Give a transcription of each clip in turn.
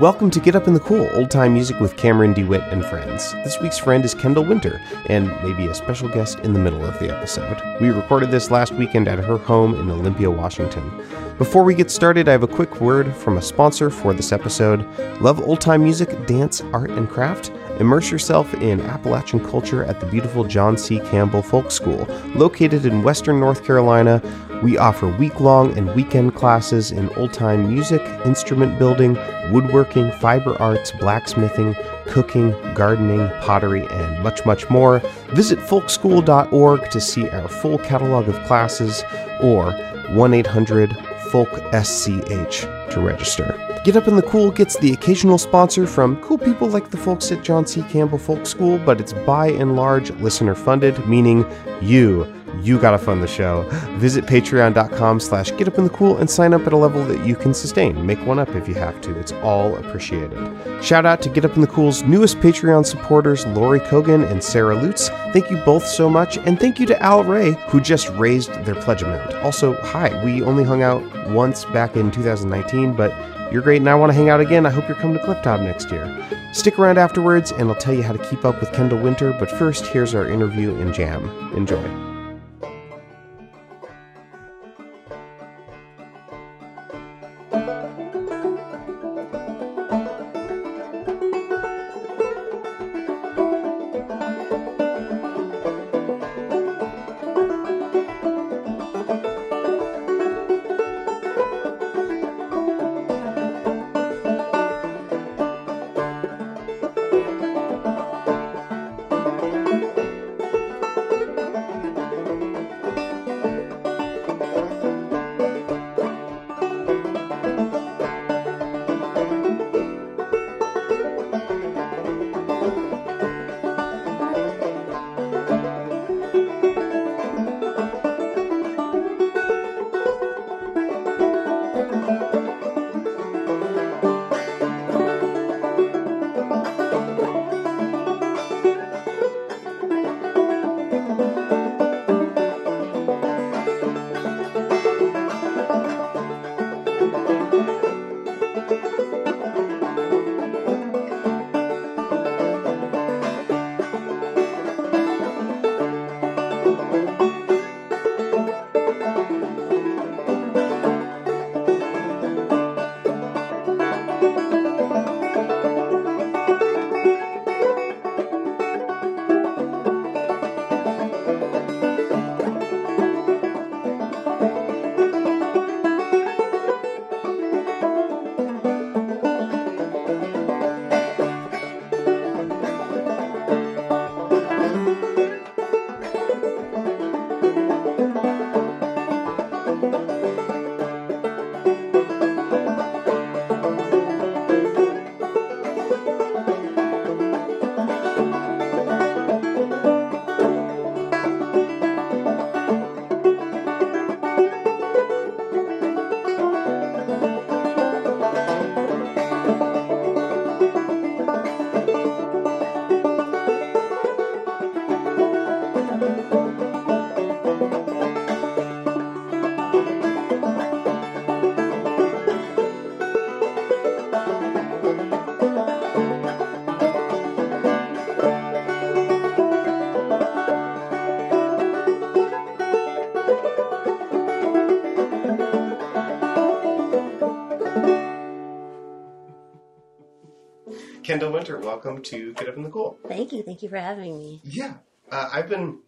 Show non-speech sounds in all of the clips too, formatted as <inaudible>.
Welcome to Get Up in the Cool, old time music with Cameron DeWitt and friends. This week's friend is Kendall Winter, and maybe a special guest in the middle of the episode. We recorded this last weekend at her home in Olympia, Washington. Before we get started, I have a quick word from a sponsor for this episode. Love old time music, dance, art, and craft? Immerse yourself in Appalachian culture at the beautiful John C. Campbell Folk School, located in western North Carolina. We offer week long and weekend classes in old time music, instrument building, woodworking, fiber arts, blacksmithing, cooking, gardening, pottery, and much, much more. Visit folkschool.org to see our full catalog of classes or 1 800 Folk SCH to register. Get Up in the Cool gets the occasional sponsor from cool people like the folks at John C. Campbell Folk School, but it's by and large listener funded, meaning you you gotta fund the show. Visit patreon.com slash getupinthecool and sign up at a level that you can sustain. Make one up if you have to. It's all appreciated. Shout out to Get Up in the Cool's newest Patreon supporters, Lori Kogan and Sarah Lutz. Thank you both so much. And thank you to Al Ray, who just raised their pledge amount. Also, hi, we only hung out once back in 2019, but you're great and I want to hang out again. I hope you're coming to Clifftop next year. Stick around afterwards and I'll tell you how to keep up with Kendall Winter, but first, here's our interview in Jam. Enjoy. Kendall Winter, welcome to Get Up in the Cool. Thank you. Thank you for having me. Yeah, uh, I've been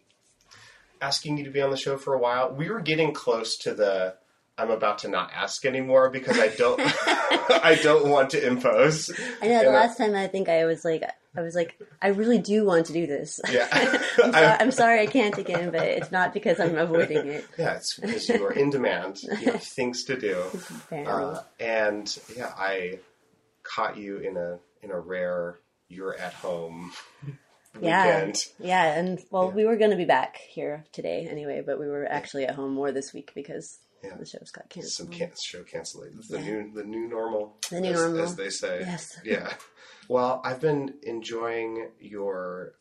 asking you to be on the show for a while. We were getting close to the I'm about to not ask anymore because I don't <laughs> I don't want to impose. I know the last time I think I was like I was like I really do want to do this. Yeah. <laughs> I'm, <laughs> so, I'm, sorry I can't again, but it's not because I'm avoiding it. Yeah, it's because you are in demand. You have things to do. Uh, and yeah, I caught you in a in a rare you're at home yeah, weekend. Yeah, and well, yeah. we were going to be back here today anyway, but we were actually at home more this week because yeah. the shows got canceled. Some can- show cancellation. The new the new normal. The new as, normal, as they say. Yes. Yeah. Well, I've been enjoying your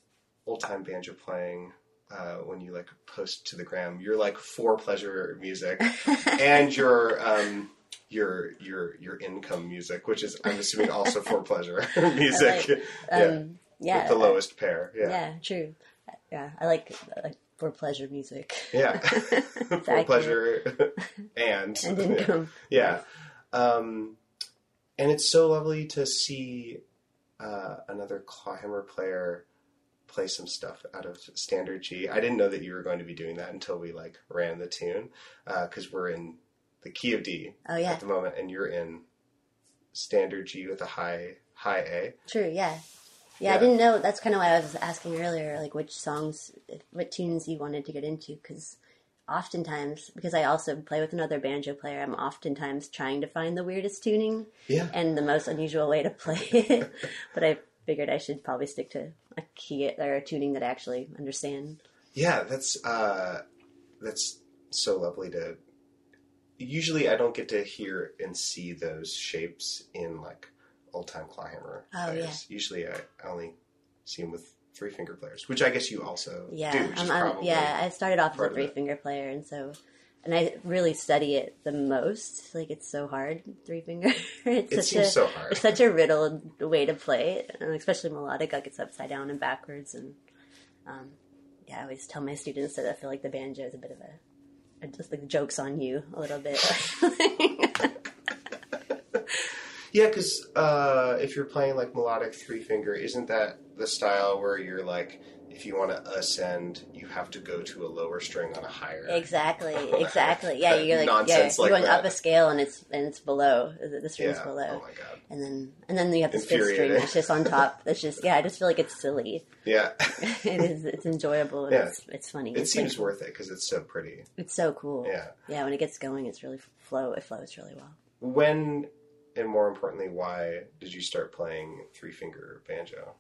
old time banjo playing. Uh, when you like post to the gram, you're like for pleasure music, <laughs> and your um, your your your income music, which is I'm assuming also <laughs> for pleasure <laughs> music. Like, yeah, Um, yeah, with the lowest pair. yeah, Yeah, true. Yeah, I like, I like for pleasure music. yeah, <laughs> for pleasure and and income. yeah. Um, and it's so lovely to see uh, another Clawhammer player play some stuff out of standard G. I didn't know that you were going to be doing that until we like ran the tune because we're in the key of D Oh yeah, at the moment, and you're in standard G with a high high A. true. Yeah. Yeah. yeah, I didn't know. That's kind of why I was asking earlier, like which songs, what tunes you wanted to get into, because oftentimes, because I also play with another banjo player, I'm oftentimes trying to find the weirdest tuning Yeah, and the most unusual way to play <laughs> it. <laughs> but I figured I should probably stick to a key or a tuning that I actually understand. yeah. That's uh, that's so lovely to. Usually, I don't get to hear and see those shapes in like old time clawhammer Oh, players. Usually, I I only see them with three finger players, which I guess you also Yeah, do. Which is I'm, I'm- probably, yeah. I started off as a three finger player, and so, and I really study it the most. Like it's so hard, three finger. <laughs> it's It such seems a so hard. it's such a riddled way to play it, and especially melodic. Like it's upside down and backwards, and um, yeah, I always tell my students that I feel like the banjo is a bit of a, just like jokes on you a little bit. <laughs> Yeah, because uh, if you're playing like melodic three finger, isn't that the style where you're like, if you want to ascend, you have to go to a lower string on a higher? exactly, <laughs> exactly. Yeah, you're like yeah, you're like going that. up a scale, and it's and it's below the string's Yeah. below. Oh my god. and then and then you have this fifth string that's just on top. <laughs> That's just yeah. I just feel like it's silly. Yeah. <laughs> it is. It's enjoyable. And Yeah. It's it's funny. it It's seems playful. worth it because it's so pretty. It's so cool. Yeah. Yeah. When it gets going, it's really flow. It flows really well. When, and more importantly, why did you start playing three finger banjo?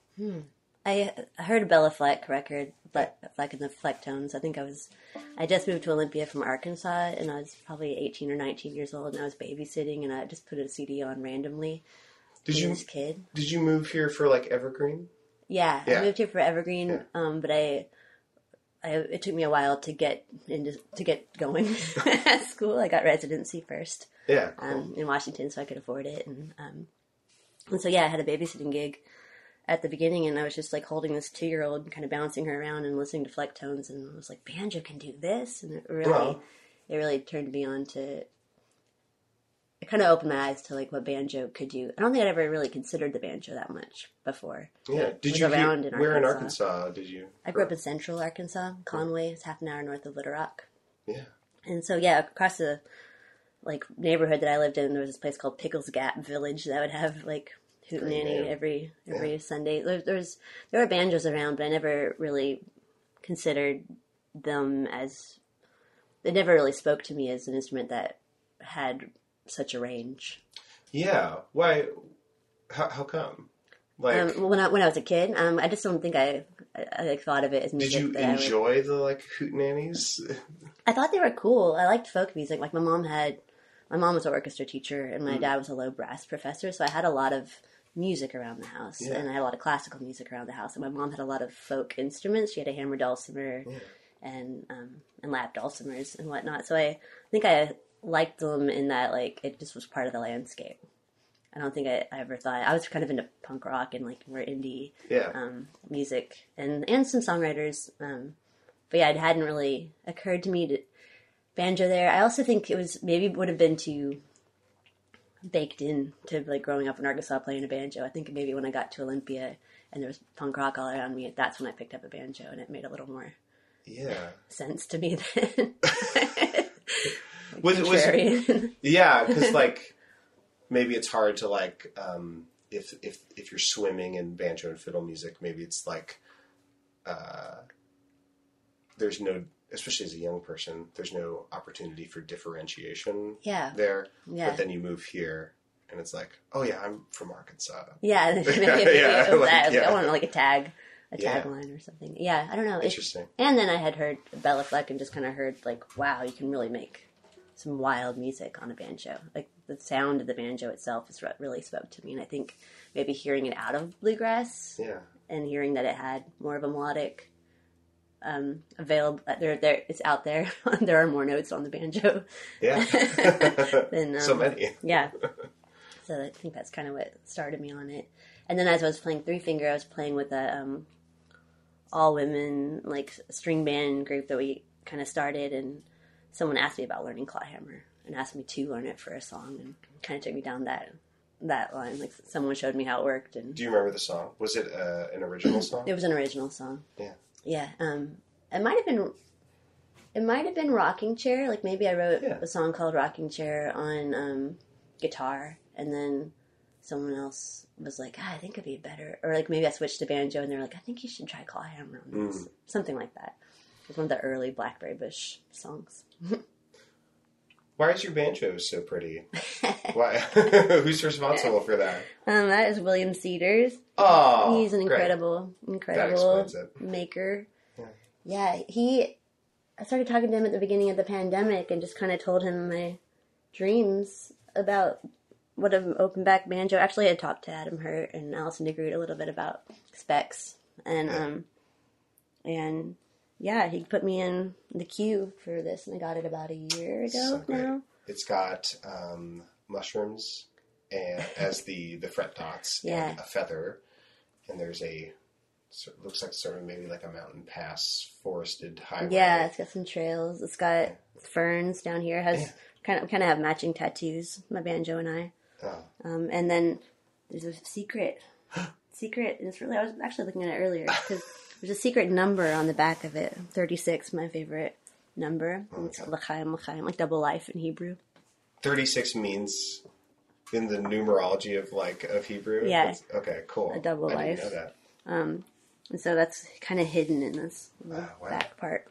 I I heard a Béla Fleck record, but Fleck and the Flecktones. I think I was, I just moved to Olympia from Arkansas, and I was probably eighteen or nineteen years old, and I was babysitting, and I just put a CD on randomly. Did you kid? did you move here for like Evergreen? Yeah, Yeah. I moved here for Evergreen, Yeah. um, but I, I it took me a while to get into to get going <laughs> at school. I got residency first Yeah. Cool. um, in Washington, so I could afford it, and um, and so yeah, I had a babysitting gig at the beginning, and I was just like holding this two year old, kind of bouncing her around and listening to Flecktones, and I was like, banjo can do this, and it really, Wow. it really turned me on to. It kind of opened my eyes to like what banjo could do. I don't think I'd ever really considered the banjo that much before. yeah. Did you around hear, in where in Arkansas. Arkansas did you? I grew up in central Arkansas, Conway. It's half an hour north of Little Rock. Yeah. And so, yeah, across the like neighborhood that I lived in, there was this place called Pickles Gap Village that would have like hootenanny every every Sunday. There, there was there were banjos around, but I never really considered them as. It never really spoke to me as an instrument that had such a range. Yeah. Why? How, how come? Like, Um, when I when I was a kid, um, I just don't think I, I, I thought of it as music. did you that I would- enjoy the like hootenannies? I thought they were cool. I liked folk music. Like my mom had, my mom was an orchestra teacher, and my dad was a low brass professor. So I had a lot of music around the house, Yeah. and I had a lot of classical music around the house. And my mom had a lot of folk instruments. She had a hammer dulcimer, and um, and lap dulcimers and whatnot. So I think I liked them in that like it just was part of the landscape. I don't think I, I ever thought I was kind of into punk rock and like more indie yeah. um, music and and some songwriters. Um, but yeah, it hadn't really occurred to me to banjo there. I also think it was maybe would have been too baked in to like growing up in Arkansas playing a banjo. I think maybe when I got to Olympia and there was punk rock all around me, that's when I picked up a banjo and it made a little more yeah. sense to me <laughs> then. Was it was Yeah, because like maybe it's hard to like um, if if if you're swimming in banjo and fiddle music, maybe it's like uh, there's no, especially as a young person, there's no opportunity for differentiation yeah, there. yeah. But then you move here, and it's like, oh yeah, I'm from Arkansas. Yeah, <laughs> <laughs> Yeah, like, yeah. I want like a tag, a tagline or something. Yeah, I don't know. It's- Interesting. And then I had heard Béla Fleck and just kind of heard like, wow, you can really make some wild music on a banjo. Like the sound of the banjo itself is what really spoke to me. And I think maybe hearing it out of bluegrass Yeah, and hearing that it had more of a melodic um, available. There, there, it's out there. <laughs> there are more notes on the banjo. Yeah. <laughs> <laughs> than, um, so many. Yeah. So I think that's kind of what started me on it. And then as I was playing three finger, I was playing with a um, all women like string band group that we kind of started, and someone asked me about learning clawhammer and asked me to learn it for a song, and kind of took me down that that line. Like someone showed me how it worked, and Do you remember the song? Was it uh, an original song? it was an original song. Yeah. Yeah. Um, it might have been. It might have been Rocking Chair. Like maybe I wrote Yeah. a song called Rocking Chair on um, guitar, and then someone else was like, ah, "I think it'd be better," or like maybe I switched to banjo, and they're like, "I think you should try clawhammer on this," something like that. It was one of the early Blackberry Bush songs. <laughs> Why is your banjo so pretty? <laughs> Why? <laughs> Who's responsible for that? Um, that is William Cedars. Oh, He's an great. incredible, incredible maker. Yeah. Yeah. he. I started talking to him at the beginning of the pandemic and just kind of told him my dreams about what an open back banjo. Actually, I had talked to Adam Hurt and Allison DeGroot a little bit about specs, and um, and yeah, he put me in the queue for this, and I got it about a year ago So now. It's got um, mushrooms and <laughs> as the the fret dots Yeah. and a feather, and there's a sort looks like sort of maybe like a mountain pass forested highway. Yeah, it's got some trails. It's got ferns down here. It has kind of kind of have matching tattoos. My banjo and I. Oh, Um, and then there's a secret, <gasps> secret. And it's really I was actually looking at it earlier because <laughs> there's a secret number on the back of it. Thirty six, my favorite number. It's l'chaim, l'chaim, like double life in Hebrew. 36 means in the numerology of like of Hebrew. Yeah. Okay, cool. A double I didn't life. know that. And so that's kind of hidden in this Ah, wow. back part.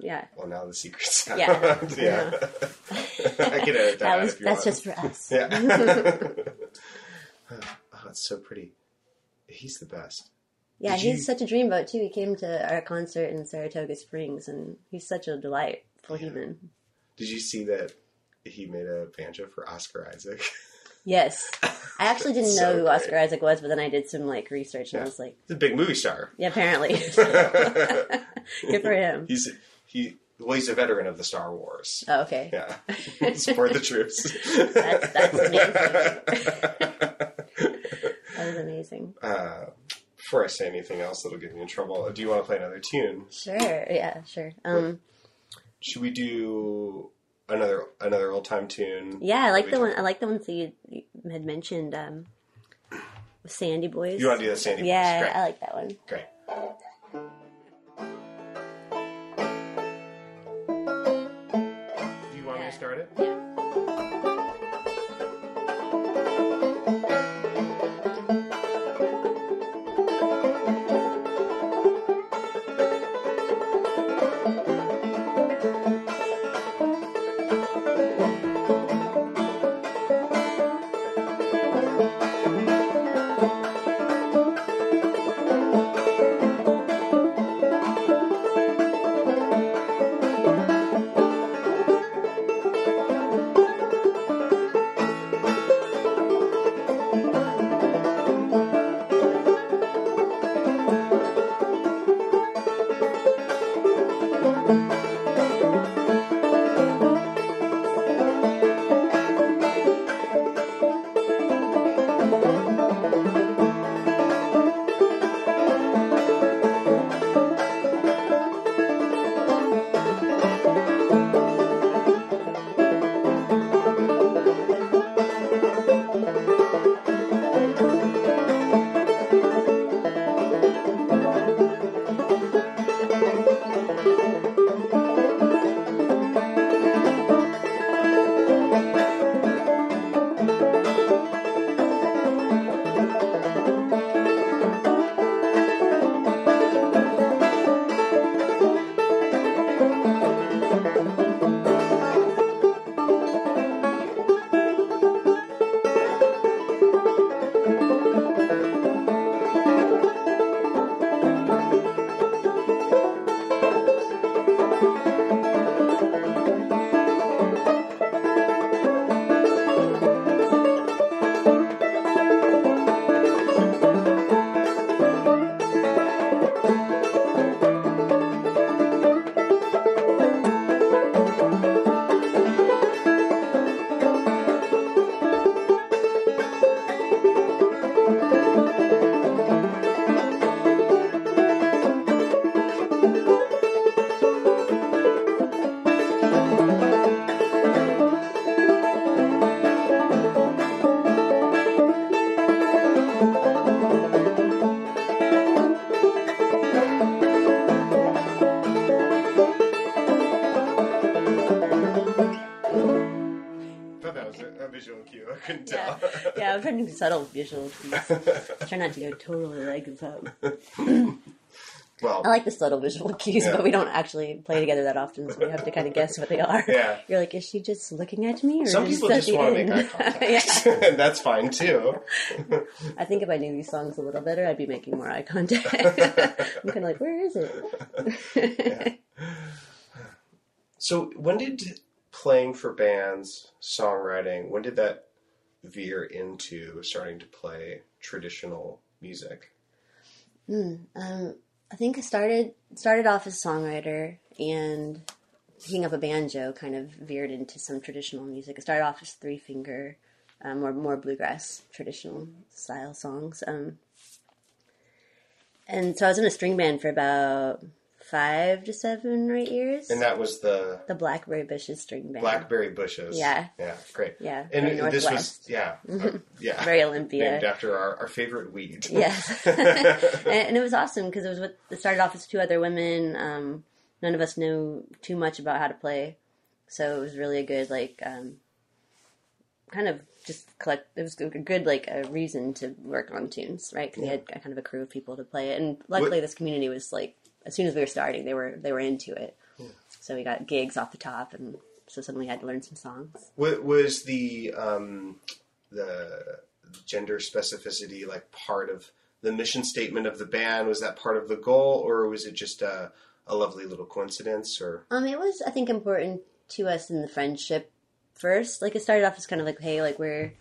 Yeah. Well, now the secret's <laughs> out. Yeah. yeah. <laughs> I can edit that, That was that's want. just for us. Yeah. <laughs> oh, it's so pretty. He's the best. Yeah, Did he's you- such a dreamboat too. He came to our concert in Saratoga Springs, and he's such a delightful human. Did you see that he made a banjo for Oscar Isaac? <laughs> Yes, I actually didn't So know who great. Oscar Isaac was, but then I did some like research, and I was like, He's a big movie star. yeah, apparently, <laughs> <laughs> good for him. He's he well, he's a veteran of the Star Wars. Oh, okay, Yeah, support the troops. That's- that's that was amazing. Uh, before I say anything else that'll get me in trouble, do you want to play another tune? Sure, yeah, sure. Um, Should we do another another old time tune? yeah, I like the can- one. I like the ones that you, you had mentioned. Um, Sandy Boys. You want to do the Sandy? Yeah, Boys? Yeah, I like that one. Great. Great. Do you want me to start it? Yeah. Subtle visual cues. <laughs> Try not to go totally legs <laughs> up. well, I like the subtle visual <laughs> cues, Yeah. but we don't actually play together that often, so we have to kind of guess what they are. Yeah. You're like, is she just looking at me, or some is people just want to make eye contact, yeah. and that's fine too. I think if I knew these songs a little better, I'd be making more eye contact. I'm kind of like, where is it? So, when did playing for bands, songwriting, when did that veer into starting to play traditional music? Um, I think I started started off as a songwriter and picking up a banjo kind of veered into some traditional music. I started off as three finger, um, more more bluegrass traditional style songs. Um, and so I was in a string band for about five to seven or eight years. And that was the the Blackberry Bushes string band. Blackberry Bushes. Yeah. Yeah, great. Yeah, And this was, yeah, uh, <laughs> yeah. Very Olympia. Named after our, our favorite weed. Yes, <laughs> <laughs> and, and it was awesome because it was with. It started off as two other women. Um, none of us knew too much about how to play, so it was really a good like, um, kind of just collect. It was a good like a reason to work on tunes, right? Because we had kind of a crew of people to play it, and luckily What- this community was like as soon as we were starting, they were they were into it. So we got gigs off the top, and so suddenly we had to learn some songs. What Was the um, the gender specificity like part of the mission statement of the band? Was that part of the goal, or was it just a, a lovely little coincidence? Or Um, it was, I think, important to us in the friendship first. Like, it started off as kind of like, hey, like we're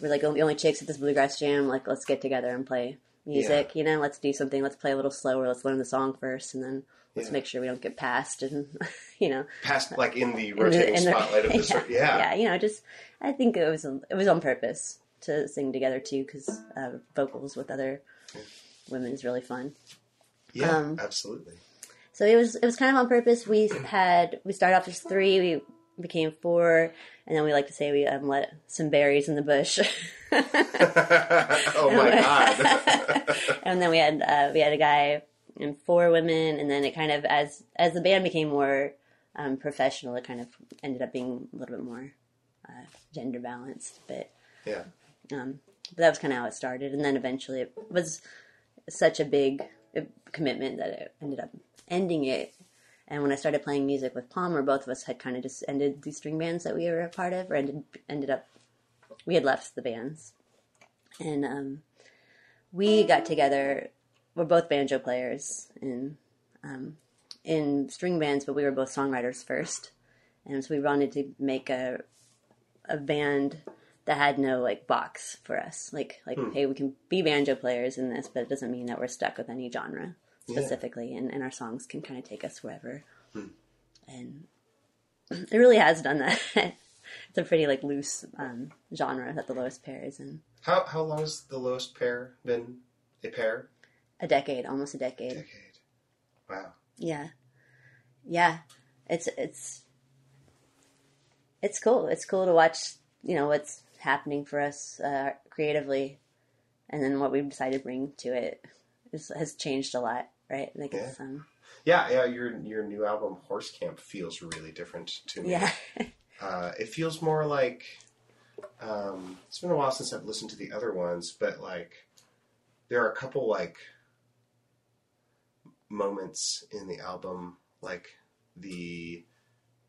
we're like the only chicks at this bluegrass jam. Like, let's get together and play music. You know, let's do something. Let's play a little slower. Let's learn the song first, and then let's Yeah. make sure we don't get passed. And <laughs> you know, past like in the in the- rotating in the- spotlight of the <laughs> yeah? Yeah. yeah. You know, just I think it was it was on purpose to sing together too, because uh, vocals with other women is really fun. Yeah, Um, absolutely. So it was it was kind of on purpose. We had we started off as three, we became four, and then we like to say we um, let some berries in the bush, <laughs> oh <laughs> my god. <laughs> and then we had uh, we had a guy and four women, and then it kind of as as the band became more um, professional, it kind of ended up being a little bit more uh, gender balanced. But yeah. um, but that was kind of how it started, and then eventually it was such a big uh, commitment that it ended up ending it. And when I started playing music with Palmer, both of us had kind of just ended the string bands that we were a part of, or ended ended up we had left the bands, and um, we got together. We're both banjo players in um, in string bands, but we were both songwriters first, and so we wanted to make a a band that had no like box for us. Like like hey, we can be banjo players in this, but it doesn't mean that we're stuck with any genre specifically, and, and our songs can kind of take us wherever. And <clears throat> it really has done that. <laughs> it's a pretty like loose um, genre that the lowest pair is in. How how long has the lowest pair been a pair? A decade, almost a decade. Decade. Wow. Yeah, yeah. It's it's it's cool. It's cool to watch. You know what's happening for us uh, creatively, and then what we've decided to bring to it is, has changed a lot. Right? Like it's um, Yeah, yeah. Your your new album Horse Camp feels really different to me. yeah, <laughs> Uh, it feels more like um, it's been a while since I've listened to the other ones, but like there are a couple like moments in the album, like the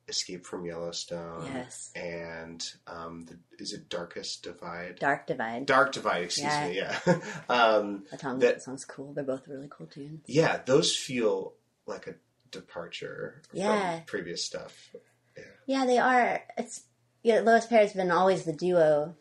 Escape from Yellowstone, Yes. and um, the, is it Darkest Divide? Dark Divide. Dark Divide, excuse Yeah. me. Yeah, <laughs> um, That song, that- song's cool. They're both really cool tunes. yeah. Those feel like a departure Yeah. from previous stuff. Yeah, they are. It's yeah. Lowest Pair has been always the duo,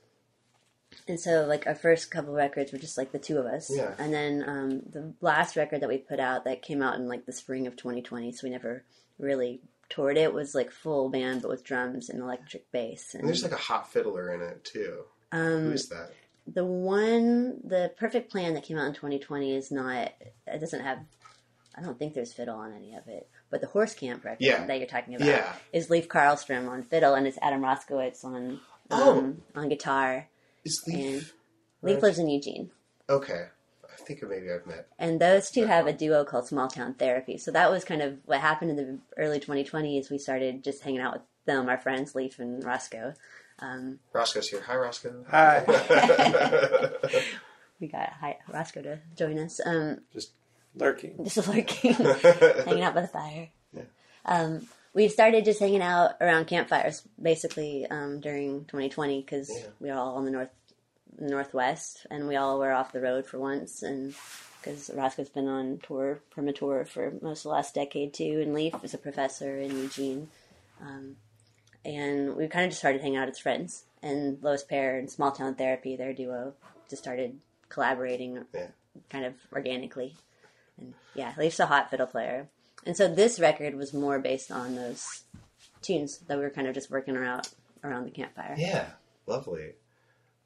and so like our first couple records were just like the two of us. Yeah. And then um, the last record that we put out that came out in like the spring of 2020, so we never really toured it. Was like full band but with drums and electric bass. And And there's like a hot fiddler in it too. um, Who's that? the one, the perfect plan that came out in 2020 is not. It doesn't have. I don't think there's fiddle on any of it. But the horse camp record Yeah. that you're talking about Yeah. is Leif Karlstrom on fiddle, and it's Adam Roszkiewicz on um, Oh. on guitar. Is Leaf? Leif lives in Eugene, Okay. I think maybe I've met. and those two have a duo called Small Town Therapy. So that was kind of what happened in the early 2020s. We started just hanging out with them, our friends Leif and Roscoe, Um, Roscoe's here. Hi, Roscoe. Hi. <laughs> we got hi, Roscoe to join us. Um, Just lurking. just lurking, <laughs> hanging out by the fire. Um, we started just hanging out around campfires basically um, during 2020 because Yeah. we were all on the north northwest and we all were off the road for once and because Roscoe's been on tour perma tour for most of the last decade too and Leif is a professor in Eugene um, and we kind of just started hanging out as friends and Lowest Pair and Small Town Therapy their duo just started collaborating Yeah. kind of organically and yeah Leif's a hot fiddle player and so this record was more based on those tunes that we were kind of just working around around the campfire. Yeah, lovely.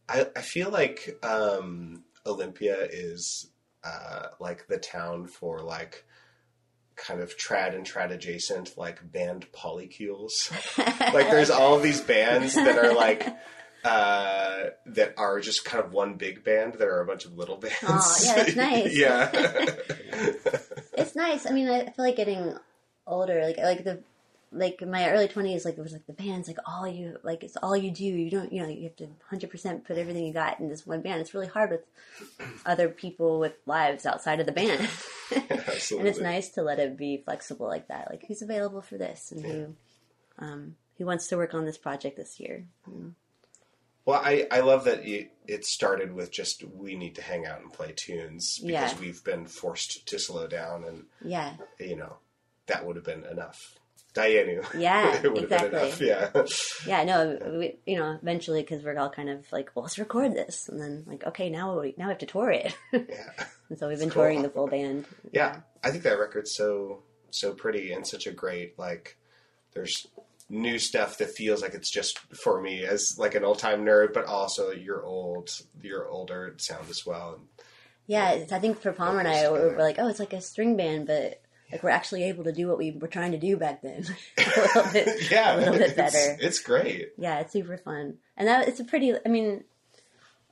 I I feel like um, Olympia is uh, like the town for like kind of trad and trad adjacent like band polycules. <laughs> like there's all of these bands that are like uh, that are just kind of one big band. There are a bunch of little bands. Aw, yeah, that's <laughs> nice. yeah. It's nice. I mean, I feel like getting older, like like the like in my early twenties, like it was like the band's like all you like it's all you do. You don't you know you have to hundred percent put everything you got in this one band. It's really hard with other people with lives outside of the band. <laughs> Absolutely. and it's nice to let it be flexible like that. Like who's available for this and who um, who wants to work on this project this year. Well, I, I love that it, it started with just we need to hang out and play tunes because Yeah. we've been forced to slow down, and Yeah, you know that would have been enough. <laughs> Yeah, it would have been exactly. enough. Yeah, yeah. No, we, you know, eventually because we're all kind of like, well, let's record this, and then like, okay, now we now we have to tour it. <laughs> yeah, and so we've been cool. touring the full band. yeah. I think that record's so so pretty and such a great like. There's new stuff that feels like it's just for me as like an old time nerd, but also your old your older sound as well. Yeah, I think for Palmer and I, we're, we're like, oh, it's like a string band, but like we're actually able to do what we were trying to do back then. <laughs> a little bit, <laughs> yeah, a little bit it's- better. It's great. Yeah, it's super fun, and that it's a pretty. I mean,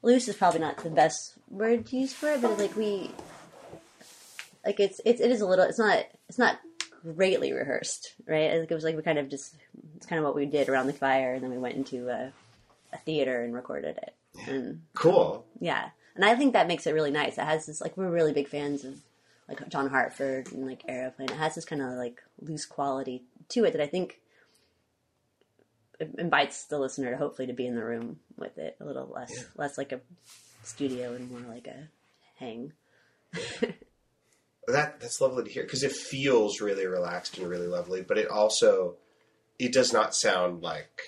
loose is probably not the best word to use for it, but like we, like it's it's it is a little. It's not it's not greatly rehearsed, right? I think it was like we kind of just it's kind of what we did around the fire, and then we went into a, a theater and recorded it, and Cool. yeah, and I think that makes it really nice. It has this like we're really big fans of like John Hartford and like Aereo-Plain. It has this kind of like loose quality to it that I think invites the listener to hopefully to be in the room with it a little less Yeah. less like a studio and more like a hang. <laughs> That that's lovely to hear because it feels really relaxed and really lovely, but it also it does not sound like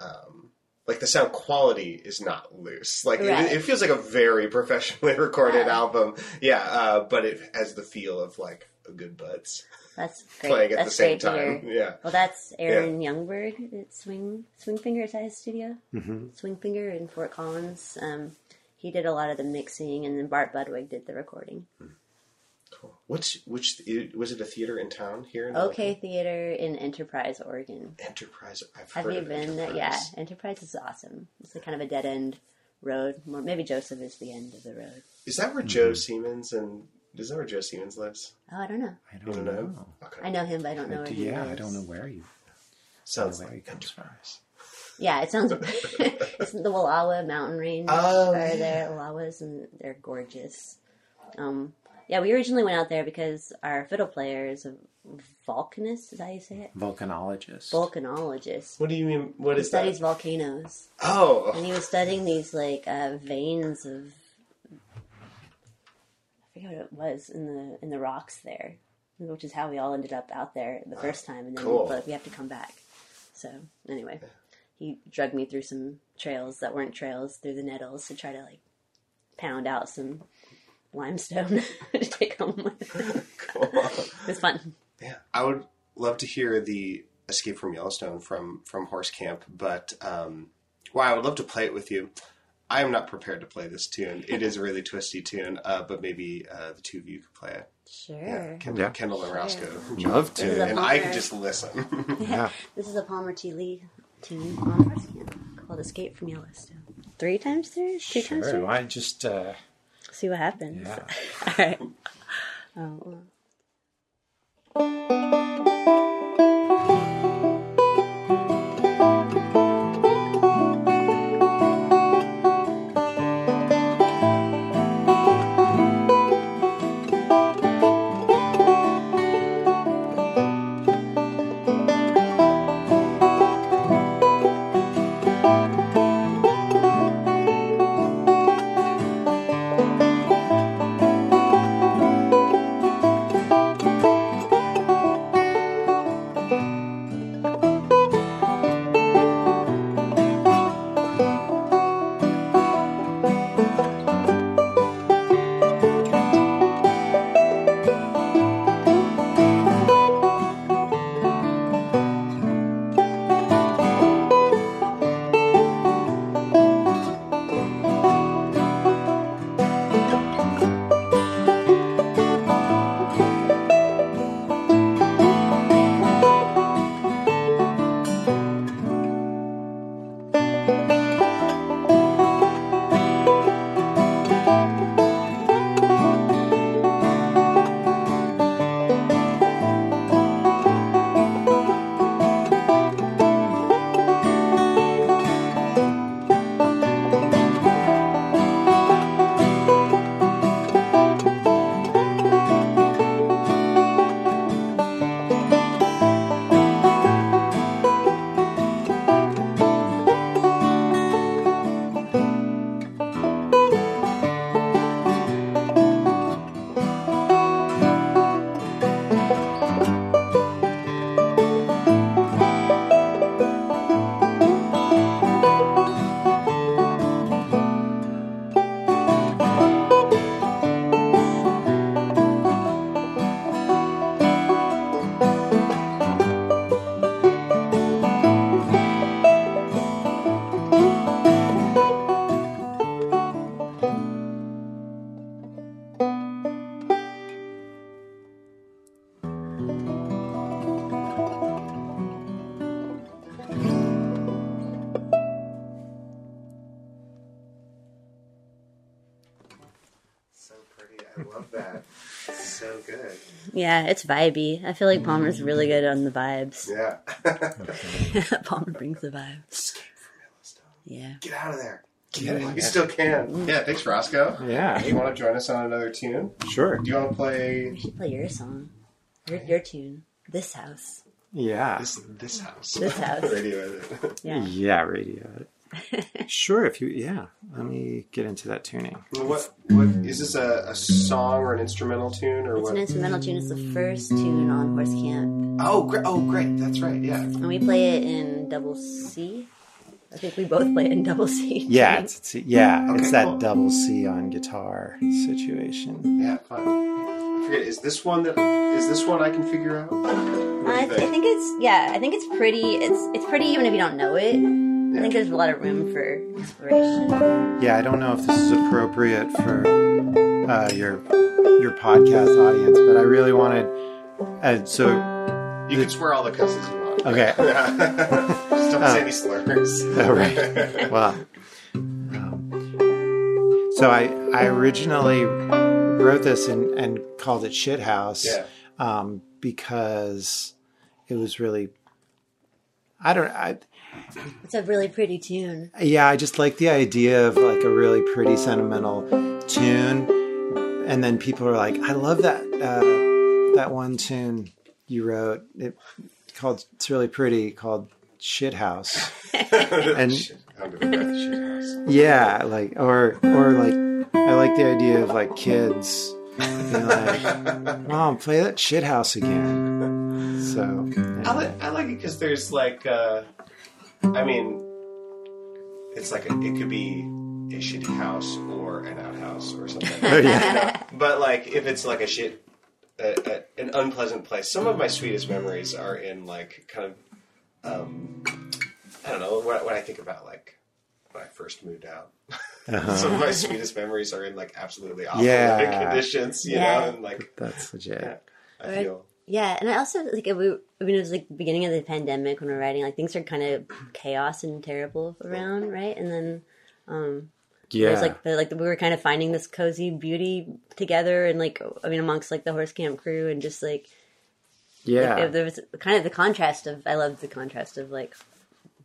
um, like the sound quality is not loose. Like Right. it, it feels like a very <laughs> professionally recorded Yeah. album. Yeah, uh, but it has the feel of like a good buds That's <laughs> great. playing at That's the same time. Yeah, Well, that's Aaron Youngberg at Swing Swing Finger. Is that his studio? Mm-hmm. Swing Finger in Fort Collins. Um, he did a lot of the mixing, and then Bart Budwig did the recording. Cool. Which which was it a theater in town here? In OK Theater in Enterprise, Oregon. Enterprise. I've Have heard you of been there? Enterprise. Yeah, Enterprise is awesome. It's like kind of a dead end road. Maybe Joseph is the end of the road. Is that where Joe Siemens and is that where Joe Siemens lives? Oh, I don't know. I don't don't know. know. Okay. I know him, but I don't know where he yeah, I don't know where you. Sounds where he like comes from. Enterprise. Yeah, it sounds. <laughs> <laughs> it's the Wallowa mountain range Oh, are yeah. there. Wallowas, and they're gorgeous. Um, yeah, we originally went out there because our fiddle player is a volcanist. Is that how you say it? Volcanologist. Volcanologist. What do you mean? What He is studies that? volcanoes, Oh, and he was studying these like uh, veins of. I forget what it was in the in the rocks there, which is how we all ended up out there the first time, and then Cool. but we have to come back. So anyway, he drugged me through some trails that weren't trails through the nettles to try to like pound out some limestone <laughs> to take home. cool. it <laughs> was fun. Yeah, I would love to hear the Escape from Yellowstone from from Horse Camp, but um, well, I would love to play it with you. I am not prepared to play this tune. It is a really twisty tune, uh, but maybe uh, the two of you could play it. Sure. Yeah, Kendall, Yeah. Kendall and Roscoe, Love to. a and I Palmer. can just listen. <laughs> Yeah. This is a Palmer T. Lee tune on Horse Camp called "Escape from Yellowstone." Three times through, two times Sure. through. Why just uh, See what happens. Yeah. <laughs> All right. Oh, I love that. So good. Yeah, it's vibey. I feel like Palmer's mm-hmm. really good on the vibes. Yeah. <laughs> <laughs> Palmer brings the vibes. Escape from Yellowstone. Yeah. Get out of there. Yeah. You still can. Mm-hmm. Yeah, thanks, Roscoe. Yeah. You want to join us on another tune? Sure. Do you want to play You should play your song. Your, your tune. This house. Yeah. this this house? This house. <laughs> Radio edit. Yeah. Yeah, radio. <laughs> sure, if you yeah. Let me get into that tuning. what what is this a, a song or an instrumental tune or It's what? an instrumental tune. It's the first tune on Horse Camp. Oh, great! Oh, great! That's right. Yeah. And we play it in double C. I think we both play it in double C. Yeah, <laughs> it's, it's yeah, Okay, it's that cool. double C on guitar situation. Yeah. Fun. I forget. Is this one that is this one I can figure out? I, you I think it's yeah. I think it's pretty. It's it's pretty even if you don't know it. I think there's a lot of room for inspiration. Yeah, I don't know if this is appropriate for uh, your your podcast audience, but I really wanted. Uh, so You can swear all the cusses you want. okay, <laughs> Just don't say any slurs. <laughs> Oh, right. well, um, so I I originally wrote this and, and called it Shit House Yeah. um, because it was really I don't I It's a really pretty tune. yeah I just like the idea of like a really pretty sentimental tune, and then people are like I love that uh, that one tune you wrote it called it's really pretty called <laughs> Shit House. and Under the breath, shit house. Yeah, like or or like I like the idea of like kids being like, <laughs> "Mom, play that shit house again." So I yeah. like, I like it because there's like, uh, I mean, it's like a, it could be a shitty house or an outhouse or something. Oh, <laughs> yeah. but like, if it's like a shit, a, a, an unpleasant place. Some of my sweetest memories are in like kind of, um, I don't know, when, when I think about like when I first moved out. <laughs> Some of my sweetest memories are in like absolutely awful Yeah. conditions, you Yeah. know, and like that's legit. I feel. Yeah, and I also like we. I mean, it was like the beginning of the pandemic when we're writing. Like things are kind of chaos and terrible around, right? And then um, Yeah, there's like the, like we were kind of finding this cozy beauty together, and like I mean, amongst like the horse camp crew, and just like yeah, like, there was kind of the contrast of I loved the contrast of like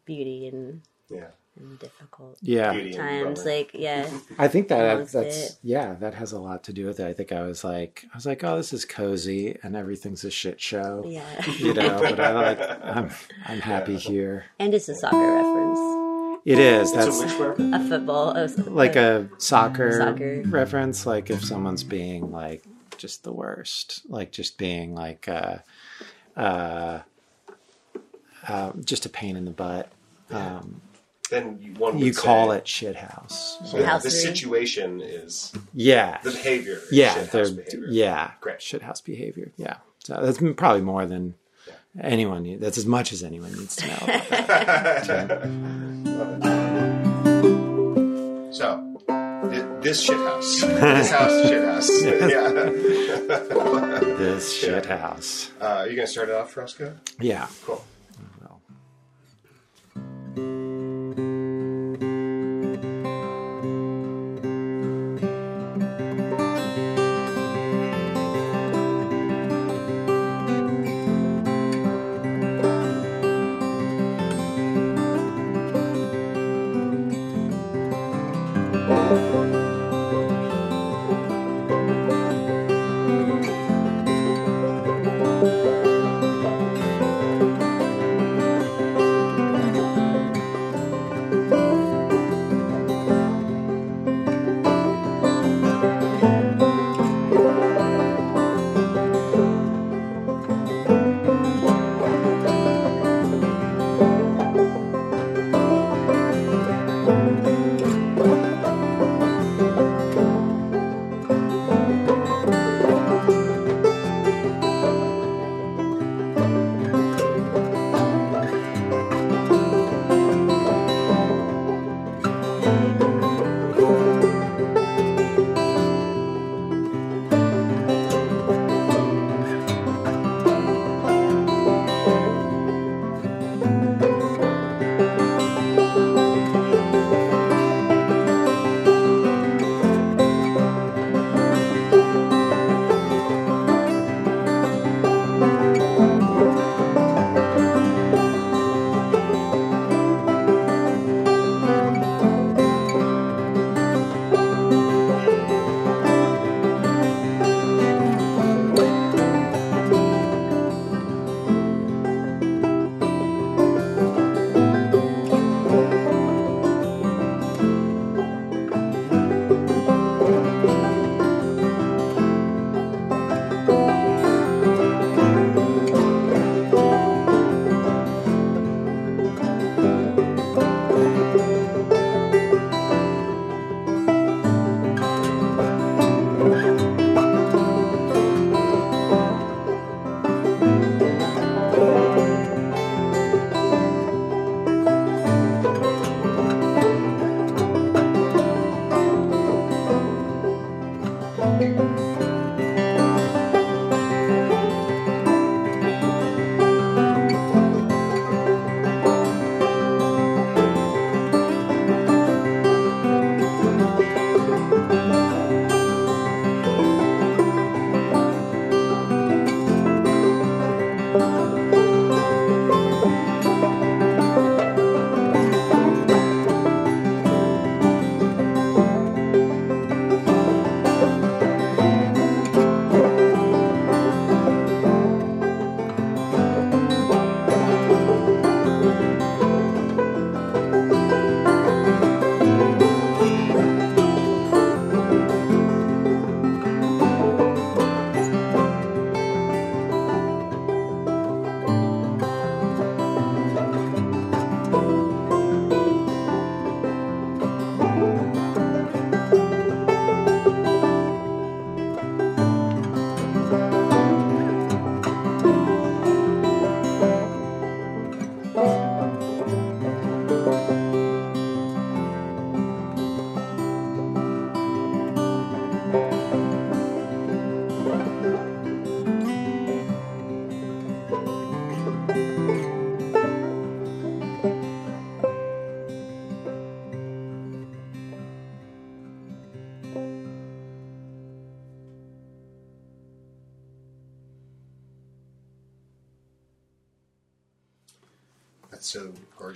beauty and, Yeah. And difficult yeah. Times. Like yeah, <laughs> I think that that's it. yeah, that has a lot to do with it. I think I was like, I was like, oh, this is cozy, and everything's a shit show. yeah, You know, <laughs> but I like, I'm, I'm happy here. and it's a soccer reference, It is. That's a football, a, like a soccer, Soccer. reference like if someone's being like just the worst like just being like uh uh, uh just a pain in the butt um Then you- one would you call say- it shit house So House the three. situation is yeah the behavior. is yeah shit house behavior. yeah Great. shit house behavior yeah so that's probably more than anyone need- that's as much as anyone needs to know about <laughs> that. So this shit house, this house, shit house. <laughs> yeah. <laughs> this shit house Uh, are you gonna start it off, Roscoe? yeah Cool.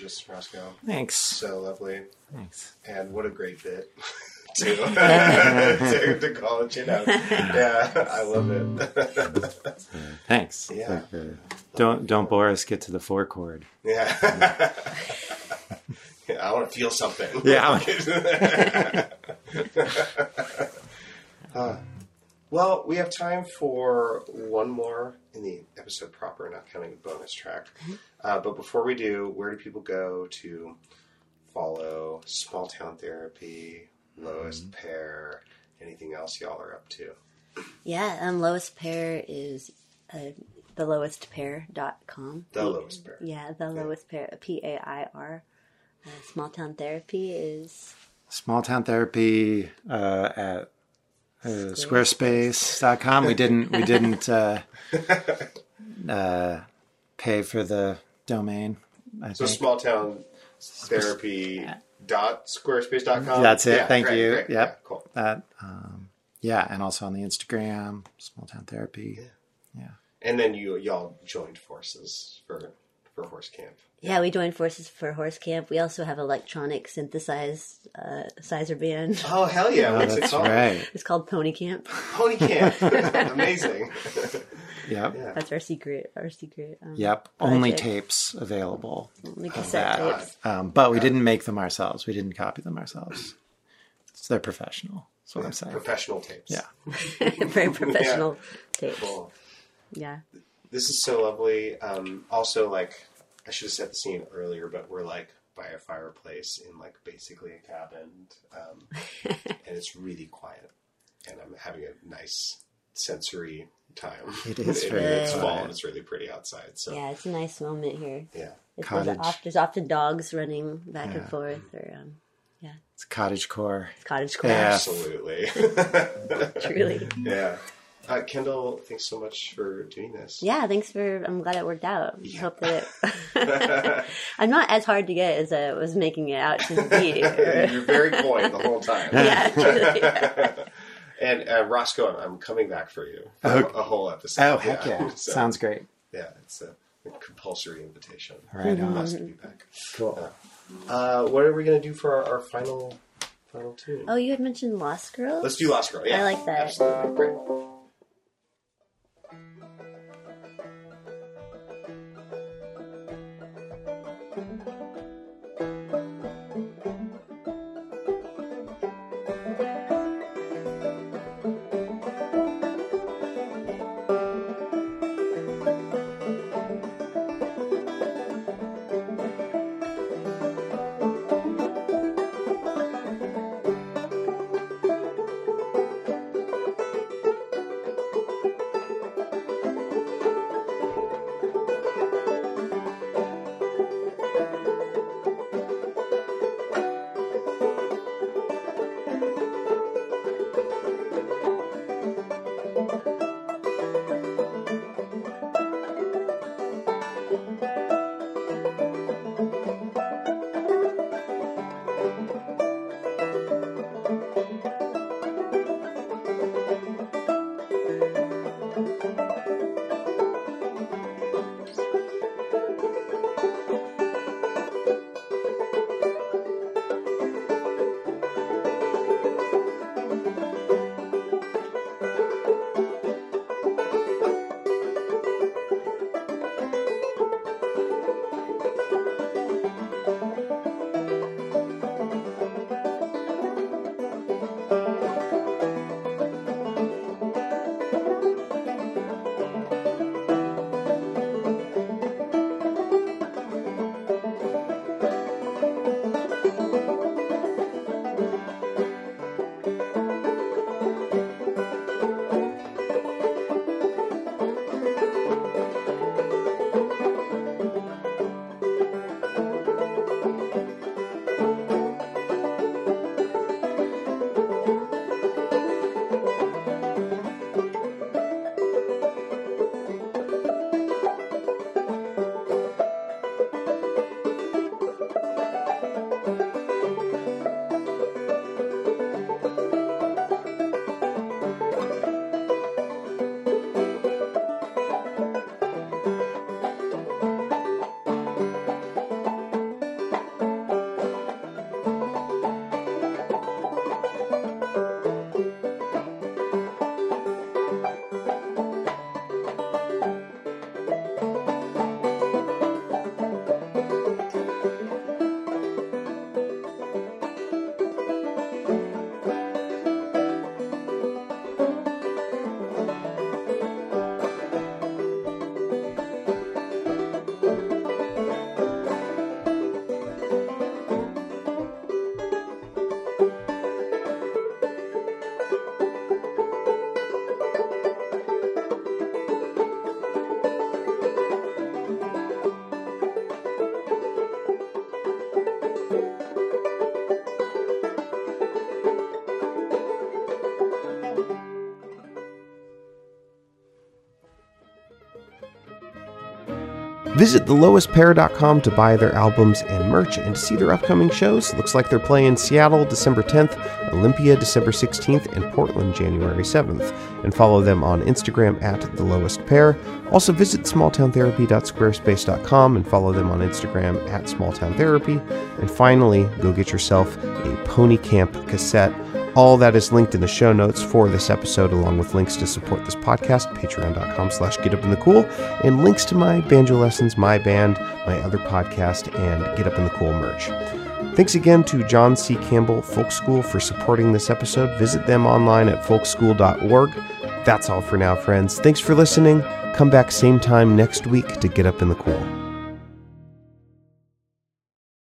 Gorgeous, Roscoe. Thanks. So lovely. Thanks. And what a great bit. <laughs> to, <laughs> <laughs> to, to call it, you know. Yeah, I love it. Thanks. Yeah. Don't don't bore us. Get to the four chord. Yeah. yeah I want to feel something. Yeah. Uh, well, we have time for one more in the episode proper, not counting the bonus track. Uh, but before we do, where do people go to follow Small Town Therapy, Lowest Pair, anything else y'all are up to? Yeah, um, lowest pair is uh, the lowestpair.com. The Lowest Pair. Yeah, the lowest pair, P A I R. Uh, small town therapy is Small town therapy uh, at uh, squarespace.com. We didn't we didn't uh, <laughs> uh, pay for the domain. I So think. Small Town Therapy dot squarespace.com. That's it. Yeah, Thank great, you. great. Yep. Yeah, cool. that um, yeah, and also on the Instagram, small town therapy. Yeah. And then you y'all joined forces for for horse camp. yeah. We joined forces for horse camp. We also have electronic synthesized uh, sizer band. Oh hell yeah! Oh, What's it that's called? right. It's called Pony Camp. Pony camp. <laughs> <laughs> Amazing. Yep. Yeah. That's our secret. Our secret. Um, Yep. Only tapes available. Only of cassette that. tapes. Um, but we didn't make them ourselves. We didn't copy them ourselves. So they're professional. That's what I'm saying. Professional tapes. Yeah. <laughs> Very professional tapes. Cool. Yeah. This is so lovely. Um, also, like, I should have set the scene earlier, but we're like by a fireplace in like basically a cabin, um, <laughs> and it's really quiet, and I'm having a nice sensory time. It is <laughs> It- very it's fall and it's really pretty outside. So Yeah, it's a nice moment here. yeah. It's Cottage. Off, there's often dogs running back and forth, or um, It's cottage core. cottage core. Yeah. Absolutely. <laughs> Truly. yeah. Uh, Kendl, thanks so much for doing this. Yeah, thanks for. I'm glad it worked out. I Yeah. hope that it. <laughs> <laughs> I'm not as hard to get as I was making it out to be. <laughs> You're very coy the whole time. yeah, truly. And uh, Roscoe, I'm coming back for you for Oh. a whole episode. Oh, heck yeah. So, Sounds great. yeah. It's a, a compulsory invitation. Right on. Must be back. Cool. Uh, what are we going to do for our, our final final tune? Oh, you had mentioned Lost Girls. Let's do Lost Girl. Yeah, I like that. Absolutely. Great. Visit thelowestpair.com to buy their albums and merch and to see their upcoming shows. Looks like they're playing Seattle December 10th, Olympia December 16th, and Portland January 7th. And follow them on Instagram at thelowestpair. Also visit smalltowntherapy.squarespace.com and follow them on Instagram at smalltowntherapy. And finally, go get yourself a Pony Camp cassette. All that is linked in the show notes for this episode, along with links to support this podcast, patreon.com slash get up in the cool, and links to my banjo lessons, my band, my other podcast, and Get Up in the Cool merch. Thanks again to John C. Campbell Folk School for supporting this episode. Visit them online at folkschool.org. That's all for now, friends. Thanks for listening. Come back same time next week to Get Up in the Cool.